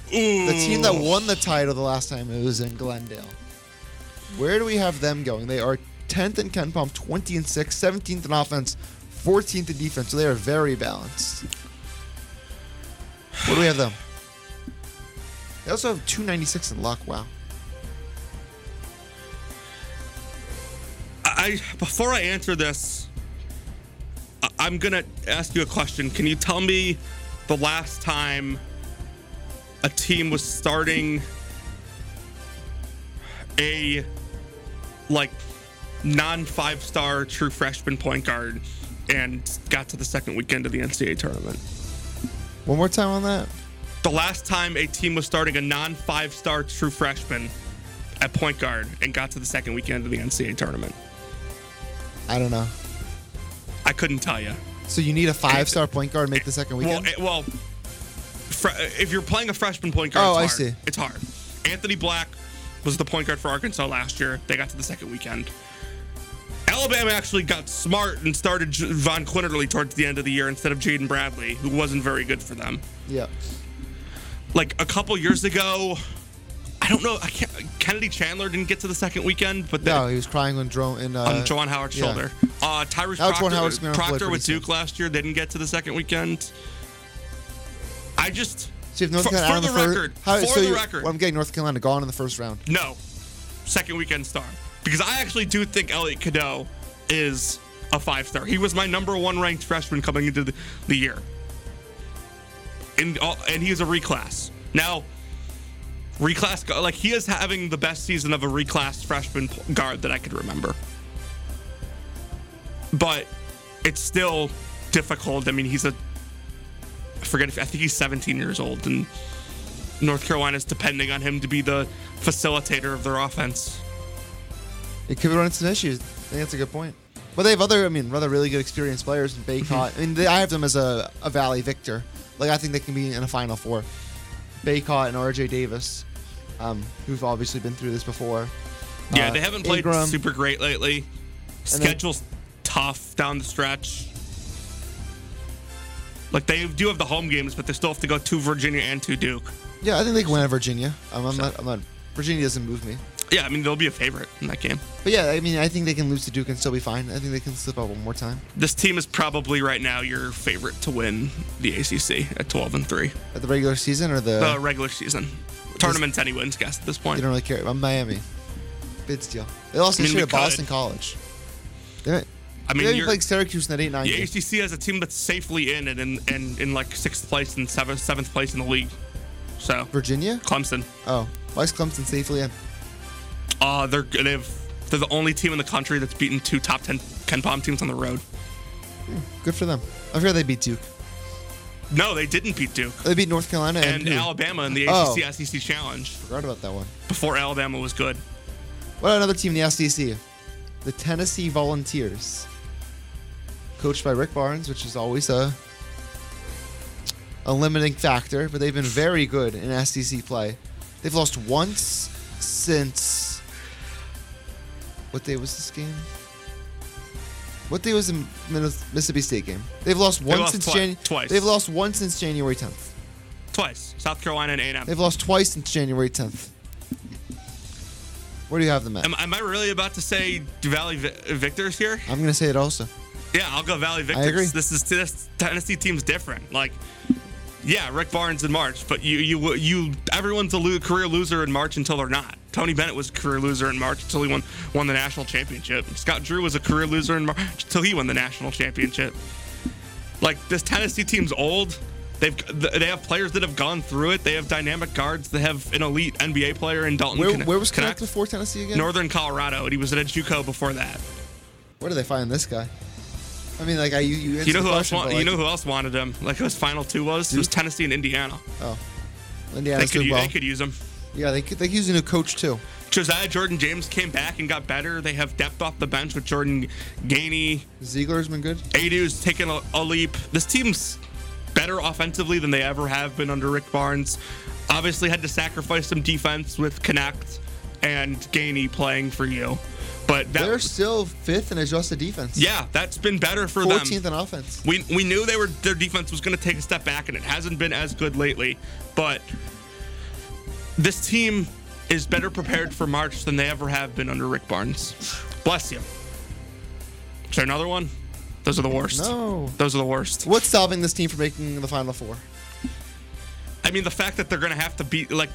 The team that won the title the last time it was in Glendale. Where do we have them going? They are 10th in KenPom, 20 and 6, 17th in offense, 14th in defense. So they are very balanced. What do we have them? They also have 296 in luck. Wow. I before I answer this, I'm gonna ask you a question. Can you tell me the last time a team was starting a like non five star true freshman point guard and got to the second weekend of the NCAA tournament? One more time on that. The last time a team was starting a non five star true freshman at point guard and got to the second weekend of the NCAA tournament. I don't know. I couldn't tell you. So you need a five-star point guard to make the second Well, weekend. it, well, fre- if you're playing a freshman point guard, Oh, I see. It's hard. Anthony Black was the point guard for Arkansas last year. They got to the second weekend. Alabama actually got smart and started Von Quinerly towards the end of the year instead of Jaden Bradley, who wasn't very good for them. yeah. Like a couple years ago, I don't know. I can't, Kennedy Chandler didn't get to the second weekend, but No, he was crying when Drone and uh, on Juwan Howard's yeah. shoulder. Uh, Tyrese Proctor, Proctor with soon. Duke last year didn't get to the second weekend. I just So if North for, Carolina for on the, the, record, how- for so the record, well, I'm getting North Carolina gone in the first round. no, second weekend star because I actually do think Elliot Cadeau is a five star. He was my number one ranked freshman coming into the, the year, and all- and he is a reclass now. Reclass like he is having the best season of a reclass freshman guard that I could remember. But it's still difficult. I mean, he's a I forget if I think he's 17 years old, and North Carolina is depending on him to be the facilitator of their offense. It could run into some issues. I think that's a good point. But they have other, I mean, other really good experienced players in Bacot. I mean, they, I have them as a, a Valley victor. Like, I think they can be in a Final Four. Bacot and RJ Davis, um, who've obviously been through this before. Yeah, Uh, they haven't played Ingram. super great lately. And then- Schedule's tough down the stretch. Like they do have the home games, but they still have to go to Virginia and to Duke. Yeah, I think they can win at Virginia. Um, I'm, not, I'm not. Virginia doesn't move me. Yeah, I mean they'll be a favorite in that game. But yeah, I mean, I think they can lose to Duke and still be fine. I think they can slip out one more time. This team is probably right now your favorite to win the ACC at 12 and three. At the regular season or the. The regular season Tournament tournament's anyone's guess at this point. They don't really care. I'm Miami. Bid steal. They lost I mean, this year we to Boston. College. They, I mean, they you're- played Syracuse in that 8 9 The game. ACC has a team that's safely in and in, and in like sixth place and seventh seventh place in the league. So Virginia? Clemson. Oh, why is Clemson safely in? Uh, they're they've they're the only team in the country that's beaten two top ten KenPom teams on the road. Good for them. I forgot they beat Duke. No, they didn't beat Duke They beat North Carolina and, and? Alabama in the Oh. ACC SEC Challenge Forgot about that one. before Alabama was good. What another team in the SEC? The Tennessee Volunteers, coached by Rick Barnes, which is always a a limiting factor, but they've been very good in SEC play. They've lost once since what day was this game? What day was the Mississippi State game? They've lost once lost since twi- January. twice. They've lost once since January 10th. Twice, South Carolina and A&M. They've lost twice since January 10th. Where do you have them at? Am, am I really about to say Valley Vi- Victors here? I'm going to say it also. Yeah, I'll go Valley Victors. agree. This is this Tennessee team's different. Like, yeah, Rick Barnes in March, but you you you everyone's a lo- career loser in March until they're not. Tony Bennett was a career loser in March until he won won the national championship. Scott Drew was a career loser in March until he won the national championship. Like this Tennessee team's old. They've they have players that have gone through it. They have dynamic guards. They have an elite NBA player in Dalton. Where, Conne- where was Knecht- before Tennessee again? Northern Colorado, and he was at a JUCO before that. Where do they find this guy? I mean, like, I you you, You know who else? question, Want, but, you like, know who else wanted him? Like his final two was it was Tennessee and Indiana. Oh, They could, well. they could use him. Yeah, they could, they could use a new coach too. Josiah Jordan James came back and got better. They have depth off the bench with Jordan Gainey. Zeigler's been good. Aidoo's taken a, a leap. This team's better offensively than they ever have been under Rick Barnes. Obviously, had to sacrifice some defense with Knecht and Gainey playing for you. But that, They're still fifth in adjusted defense. yeah, that's been better for them. 14th in offense. We we knew they were their defense was going to take a step back, and it hasn't been as good lately. But this team is better prepared for March than they ever have been under Rick Barnes. Bless you. Is there another one? Those are the worst. No. Those are the worst. What's stopping this team from making the Final Four? I mean, the fact that they're going to have to beat like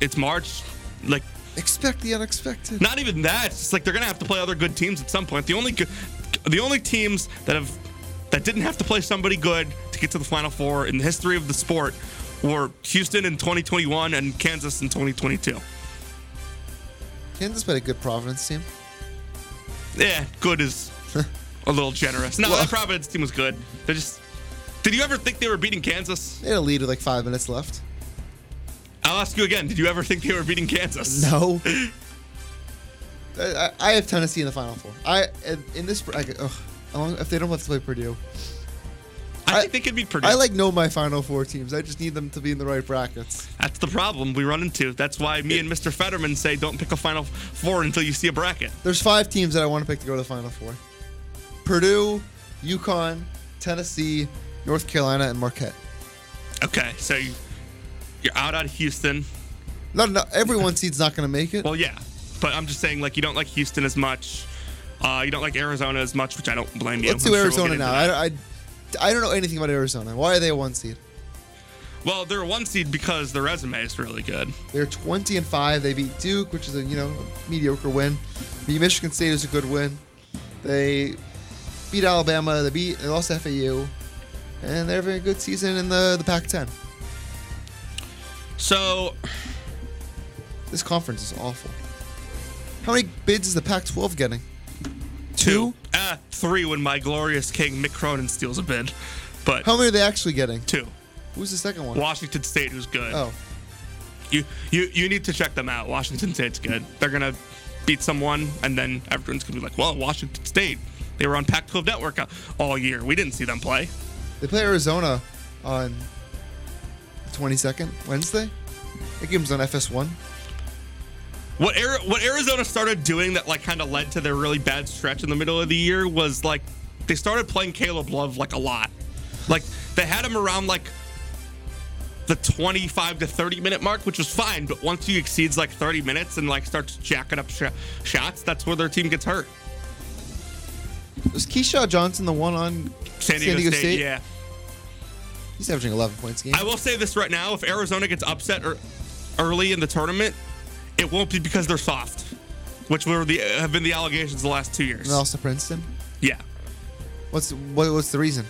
it's March, like Expect the unexpected. Not even that. It's just like they're gonna have to play other good teams at some point. The only good, the only teams that have that didn't have to play somebody good to get to the Final Four in the history of the sport were Houston in 2021 and Kansas in 2022. Kansas played a good Providence team. Yeah, good is a little generous. No, Well- that Providence team was good. They just. Did you ever think they were beating Kansas? They had a lead with like five minutes left. I'll ask you again. Did you ever think they were beating Kansas? No. I, I- have Tennessee in the Final Four. I in- in this. I, If they don't have to play Purdue, I, think they could be Purdue. I like know my Final Four teams. I just need them to be in the right brackets. That's the problem we run into. That's why me and Mr. Fetterman say don't pick a Final Four until you see a bracket. There's five teams that I want to pick to go to the Final Four: Purdue, UConn, Tennessee, North Carolina, and Marquette. Okay, so you- you're out on Houston. No, no, every one seed's not going to make it. Well, yeah, but I'm just saying like you don't like Houston as much. Uh, you don't like Arizona as much, which I don't blame you. Let's I'm do sure we'll Arizona now. I, I, I don't know anything about Arizona. Why are they a one seed? Well, they're a one seed because their resume is really good. They're 20 and five. They beat Duke, which is a you know mediocre win. Beat Michigan State is a good win. They beat Alabama. They beat they lost FAU, and they're having a good season in the the Pac-10. So This conference is awful. How many bids is the Pac-12 getting? two, uh, three when my glorious king Mick Cronin steals a bid, but How many are they actually getting? two. Who's the second one? Washington State, who's good. Oh, You you you need to check them out. Washington State's good. They're gonna beat someone, and then everyone's gonna be like, "Well, Washington State, they were on Pac-12 Network all year. We didn't see them play." they play Arizona on the 22nd Wednesday. That game's on FS1. What Ari- what Arizona started doing that like kind of led to their really bad stretch in the middle of the year was like they started playing Caleb Love like a lot. Like they had him around like the 25 to 30 minute mark, which was fine, but once he exceeds like 30 minutes and like starts jacking up sh- shots, that's where their team gets hurt. Was Keshad Johnson the one on San Diego, State, yeah. He's averaging 11 points a game. I will say this right now: if Arizona gets upset or early in the tournament, it won't be because they're soft, which were the have been the allegations the last two years. And also Princeton. Yeah, What's what, what's the reason?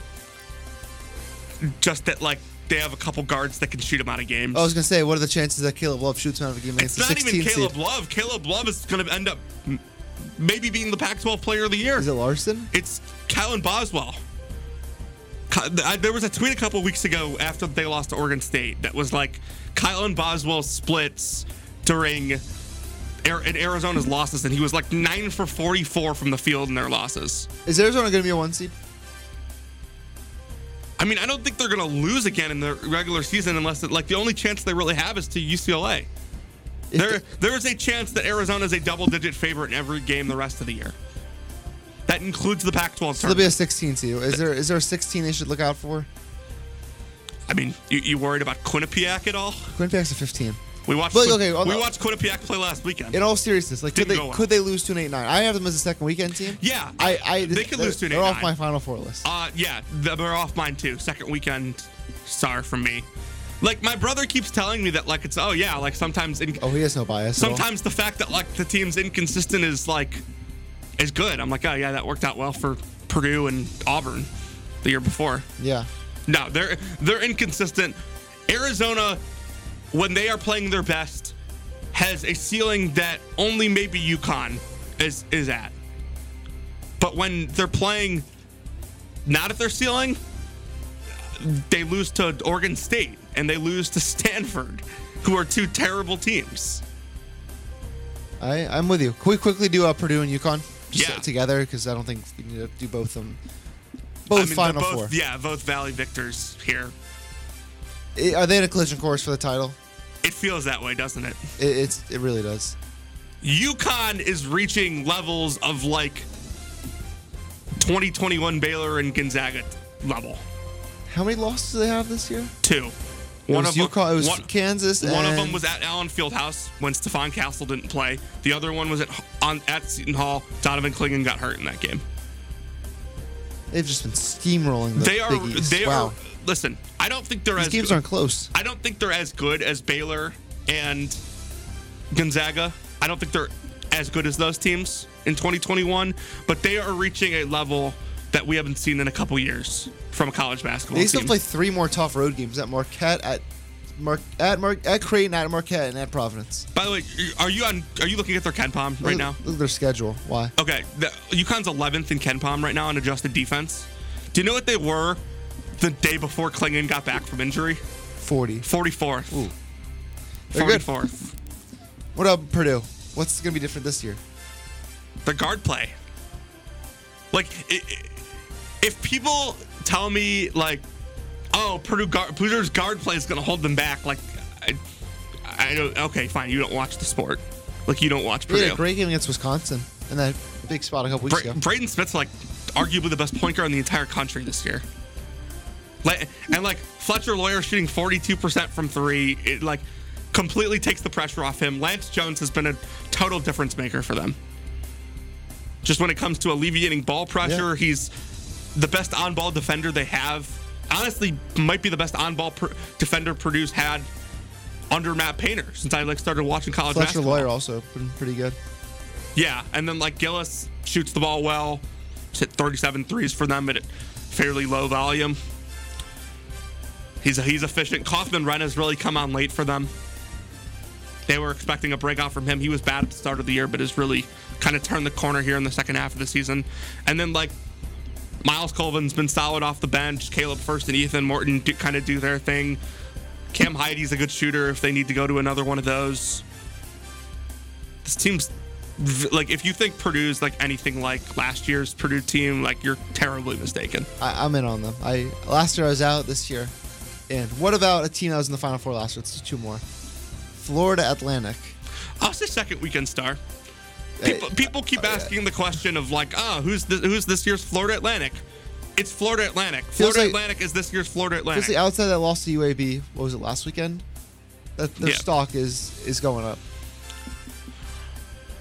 just that like they have a couple guards that can shoot them out of games. I was gonna say, what are the chances that Caleb Love shoots him out of a game it's against not the 16 even Caleb seed? Love. Caleb Love is to end up maybe being the Pac-12 Player of the Year. Is it Larsson? It's Kylan Boswell. There was a tweet a couple weeks ago after they lost to Oregon State that was like Kylan Boswell splits during in Arizona's losses, and he was like nine for 44 from the field in their losses. Is Arizona gonna be a one seed? I mean, I don't think they're going to lose again in the regular season unless, it, like, the only chance they really have is to UCLA. There, there is a chance that Arizona is a double-digit favorite in every game the rest of the year. That includes the Pac-12 So they'll be a 16 seed. Is there is there a 16 they should look out for? I mean, you, you worried about Quinnipiac at all? Quinnipiac's a 15. We watched. But, okay, we the- watched Quinnipiac play last weekend. In all seriousness, like could they well. could they lose to an 8 9? I have them as a second weekend team. Yeah, I, I they could lose to an They're off my Final Four list. Uh, yeah, they're off mine too. Second weekend star from me. Like my brother keeps telling me that like it's oh yeah like sometimes in, Oh, he has no bias. sometimes the fact that like the team's inconsistent is like is good. I'm like oh yeah that worked out well for Purdue and Auburn the year before. Yeah. No, they're they're inconsistent. Arizona, when they are playing their best, has a ceiling that only maybe UConn is is at. But when they're playing not at their ceiling, they lose to Oregon State and they lose to Stanford, who are two terrible teams. I I'm with you. Can we quickly do uh, Purdue and UConn just Yeah. together because I don't think we need to do both of them. Both I mean, Final both, Four. Yeah, both Valley victors here. Are they in a collision course for the title? It feels that way, doesn't it? It, it's it really does. UConn is reaching levels of like 2021 Baylor and Gonzaga level. How many losses do they have this year? Two. It was them- UConn. It was one- Kansas. One of them was at Allen Fieldhouse when Stephon Castle didn't play. The other one was at on at Seton Hall. Donovan Clingan got hurt in that game. They've just been steamrolling the they are. Big East. They wow. are. Listen, I don't think they're These as games good- aren't close. I don't think they're as good as Baylor and Gonzaga. I don't think they're as good as those teams in 2021, but they are reaching a level that we haven't seen in a couple years from a college basketball They still team. play three more tough road games at Marquette, at Mar- at Mar- at Creighton, at Marquette, and at Providence. By the way, are you on? Are you looking at their KenPom right now? Look at their schedule. Why? Okay, the, UConn's 11th in KenPom right now on adjusted defense. Do you know what they were the day before Clingan got back from injury? 40. 44th. Ooh. They're good. What up, Purdue? What's going to be different this year? The guard play. Like, it, it- if people tell me like, oh, Purdue guard, Purdue's guard play is going to hold them back, like, I, I don't. Okay, fine. You don't watch the sport. Like you don't watch Purdue. a great game against Wisconsin in that big spot a couple weeks Bra- ago. Braden Smith's like arguably the best point guard in the entire country this year. And like Fletcher Loyer shooting 42% from three, it like completely takes the pressure off him. Lance Jones has been a total difference maker for them. Just when it comes to alleviating ball pressure, he's the best on-ball defender they have. Honestly, might be the best on-ball pr- defender Purdue's had under Matt Painter since I like started watching college Fletcher basketball. Loyer also been pretty good. Yeah, and then like Gillis shoots the ball well, hit 37 threes for them at fairly low volume. He's he's efficient. Kaufman-Renn has really come on late for them. They were expecting a breakout from him. He was bad at the start of the year, but has really kind of turned the corner here in the second half of the season. And then like Myles Colvin's been solid off the bench. Caleb Furst and Ethan Morton do, kind of do their thing. Cam Heide's a good shooter if they need to go to another one of those. This team's like if you think Purdue's like anything like last year's Purdue team, like you're terribly mistaken. I, I'm in on them. I last year I was out. This year, in. What about a team that was in the Final Four last year? Let's do two more. Florida Atlantic. I'll say second weekend star. People, people keep asking the question of like, ah, who's this, who's this year's Florida Atlantic? It's Florida Atlantic. Florida like- Atlantic is this year's Florida Atlantic. Especially outside that lost to UAB. What was it last weekend? That their Yeah. stock is is going up.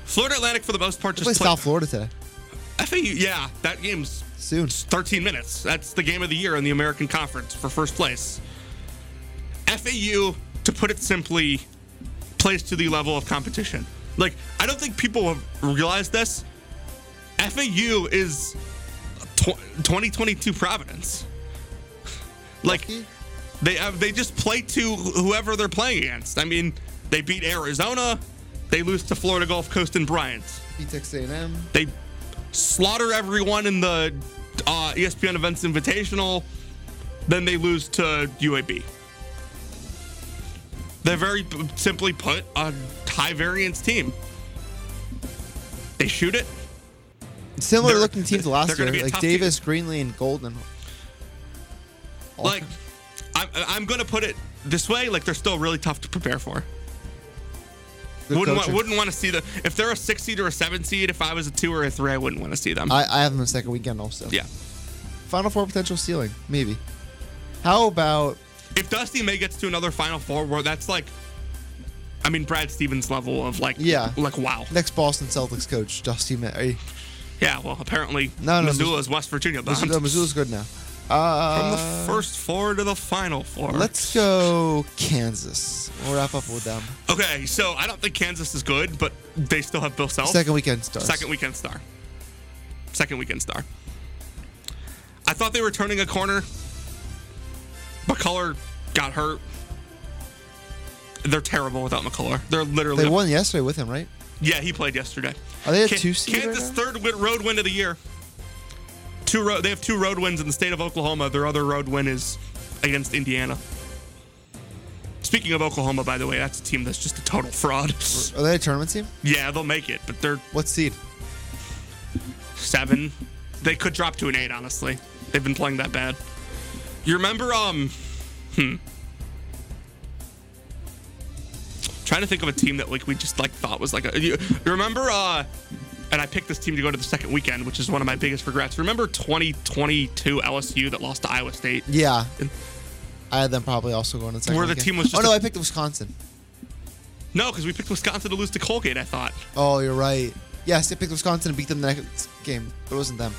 Florida Atlantic for the most part just play play- South Florida today. FAU, yeah, that game's soon. 13 minutes. That's the game of the year in the American Conference for first place. FAU, to put it simply, plays to the level of competition. Like, I don't think people have realized this. FAU is 2022 Providence. Like, they have, they just play to whoever they're playing against. I mean, they beat Arizona, they lose to Florida Gulf Coast and Bryant. Beat Texas A&M. They slaughter everyone in the uh, ESPN Events Invitational. Then they lose to UAB. They're very simply put a high variance team. They shoot it. Similar They're- looking teams last year, like Davis, Greenlee, and Goldin. Like, I'm, I'm going to put it this way: like they're still really tough to prepare for. Wouldn't want, coaching. wouldn't want to see them if they're a six seed or a seven seed. If I was a two or a three, I wouldn't want to see them. I, I have them in the second weekend also. yeah. Final Four potential ceiling, maybe. How about if Dusty May gets to another Final Four, where that's like, I mean, Brad Stevens level of like, yeah, like wow, next Boston Celtics coach Dusty May? yeah. Well, apparently, No, no, Missoula Miss- is West Virginia. bound. Missoula, Missoula's good now. From Uh, the first four to the Final Four. Let's go Kansas. We'll wrap up with them. Okay, so I don't think Kansas is good, but they still have Bill Self. Second weekend star. Second weekend star. Second weekend star. I thought they were turning a corner. McCullar got hurt. They're terrible without McCullar. They're literally They won yesterday with him, right? Yeah, he played yesterday. Are they a two seed right Kansas now? third win, road win of the year. Two road. They have two road wins in the state of Oklahoma. Their other road win is against Indiana. Speaking of Oklahoma, by the way, that's a team that's just a total fraud. Are they a tournament team? Yeah, they'll make it, but they're what seed? Seven. They could drop to an eight. Honestly, they've been playing that bad. You remember? Um, hmm. Trying to think of a team that like we just like thought was like a. You, you remember? Uh, and I picked this team to go to the second weekend, which is one of my biggest regrets. Remember 2022 LSU that lost to Iowa State? Yeah. I had them probably also going to the second Where the weekend. team was Oh no, a- I picked Wisconsin. No, because we picked Wisconsin to lose to Colgate. I thought. Oh, you're right. Yes, I picked Wisconsin and beat them the next game, but it wasn't them.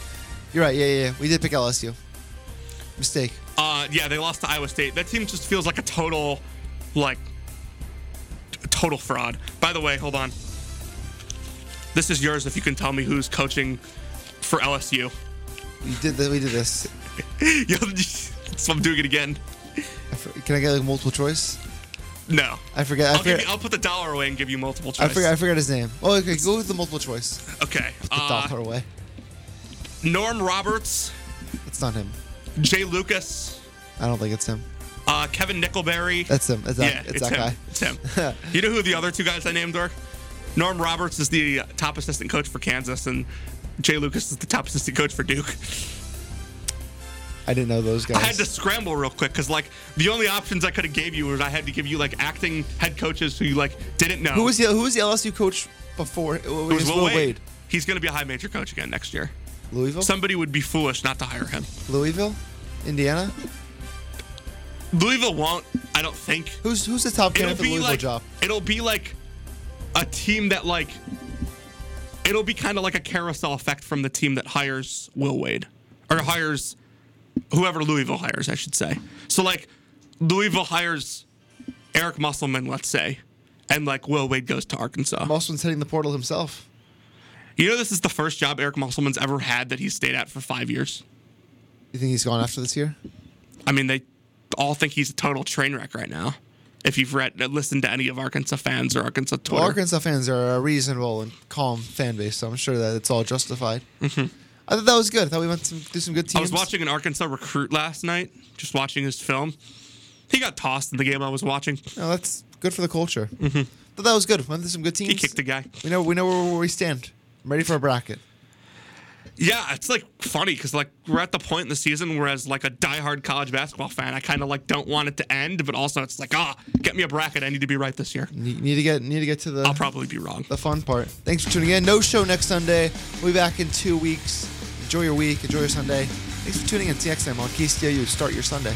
You're right. Yeah, yeah, yeah. We did pick LSU. Mistake. Uh, yeah, they lost to Iowa State. That team just feels like a total, like, total fraud. By the way, hold on. This is yours if you can tell me who's coaching for LSU. We did. The, we did this. So I'm doing it again. I Can I get like multiple choice? No. I forget. I I'll, forget. you, I'll put the dollar away and give you multiple choice. I forget. I his name. Oh, okay. Go with the multiple choice. Okay. Put the Uh, dollar away. Norm Roberts, It's not him. Jay Lucas, I don't think it's him. uh, Kevin Nickelberry. That's him. It's that, yeah, it's it's, that him. guy. It's him. you know who the other two guys I named are? Norm Roberts is the top assistant coach for Kansas, and Jay Lucas is the top assistant coach for Duke. I didn't know those guys. I had to scramble real quick because like the only options I could have gave you was I had to give you like acting head coaches who you like didn't know. Who was the Who was the LSU coach before? It It was was Will Wade. He's going to be a high major coach again next year. Louisville. Somebody would be foolish not to hire him. Louisville, Indiana. Louisville won't. I don't think. Who's Who's the top candidate for Louisville like job? it'll be like a team that like it'll be kind of like a carousel effect from the team that hires Will Wade or hires whoever Louisville hires, I should say. So like Louisville hires Eric Musselman, let's say, and like Will Wade goes to Arkansas. Musselman's hitting the portal himself. You know, this is the first job Eric Musselman's ever had that he's stayed at for five years. You think he's gone after this year? I mean, they all think he's a total train wreck right now. If you've read, listened to any of Arkansas fans or Arkansas Twitter, Well, Arkansas fans are a reasonable and calm fan base, so I'm sure that it's all justified. Mhm. I thought that was good. I thought we went some, through some good teams. I was watching an Arkansas recruit last night, just watching his film. He got tossed in the game I was watching. No, that's good for the culture. Mm-hmm. Thought that was good. Went through some good teams. He kicked a guy. We know we know where, where we stand. I'm ready for a bracket. Yeah, it's like funny because like we're at the point in the season where, as like a diehard college basketball fan, I kind of like don't want it to end, but also it's like, ah, get me a bracket. I need to be right this year. Need, need to get need to get to the. I'll probably be wrong. The fun part. Thanks for tuning in. No show next Sunday. We'll be back in two weeks. Enjoy your week. Enjoy your Sunday. Thanks for tuning in. See you next time on KCOU. Start your Sunday.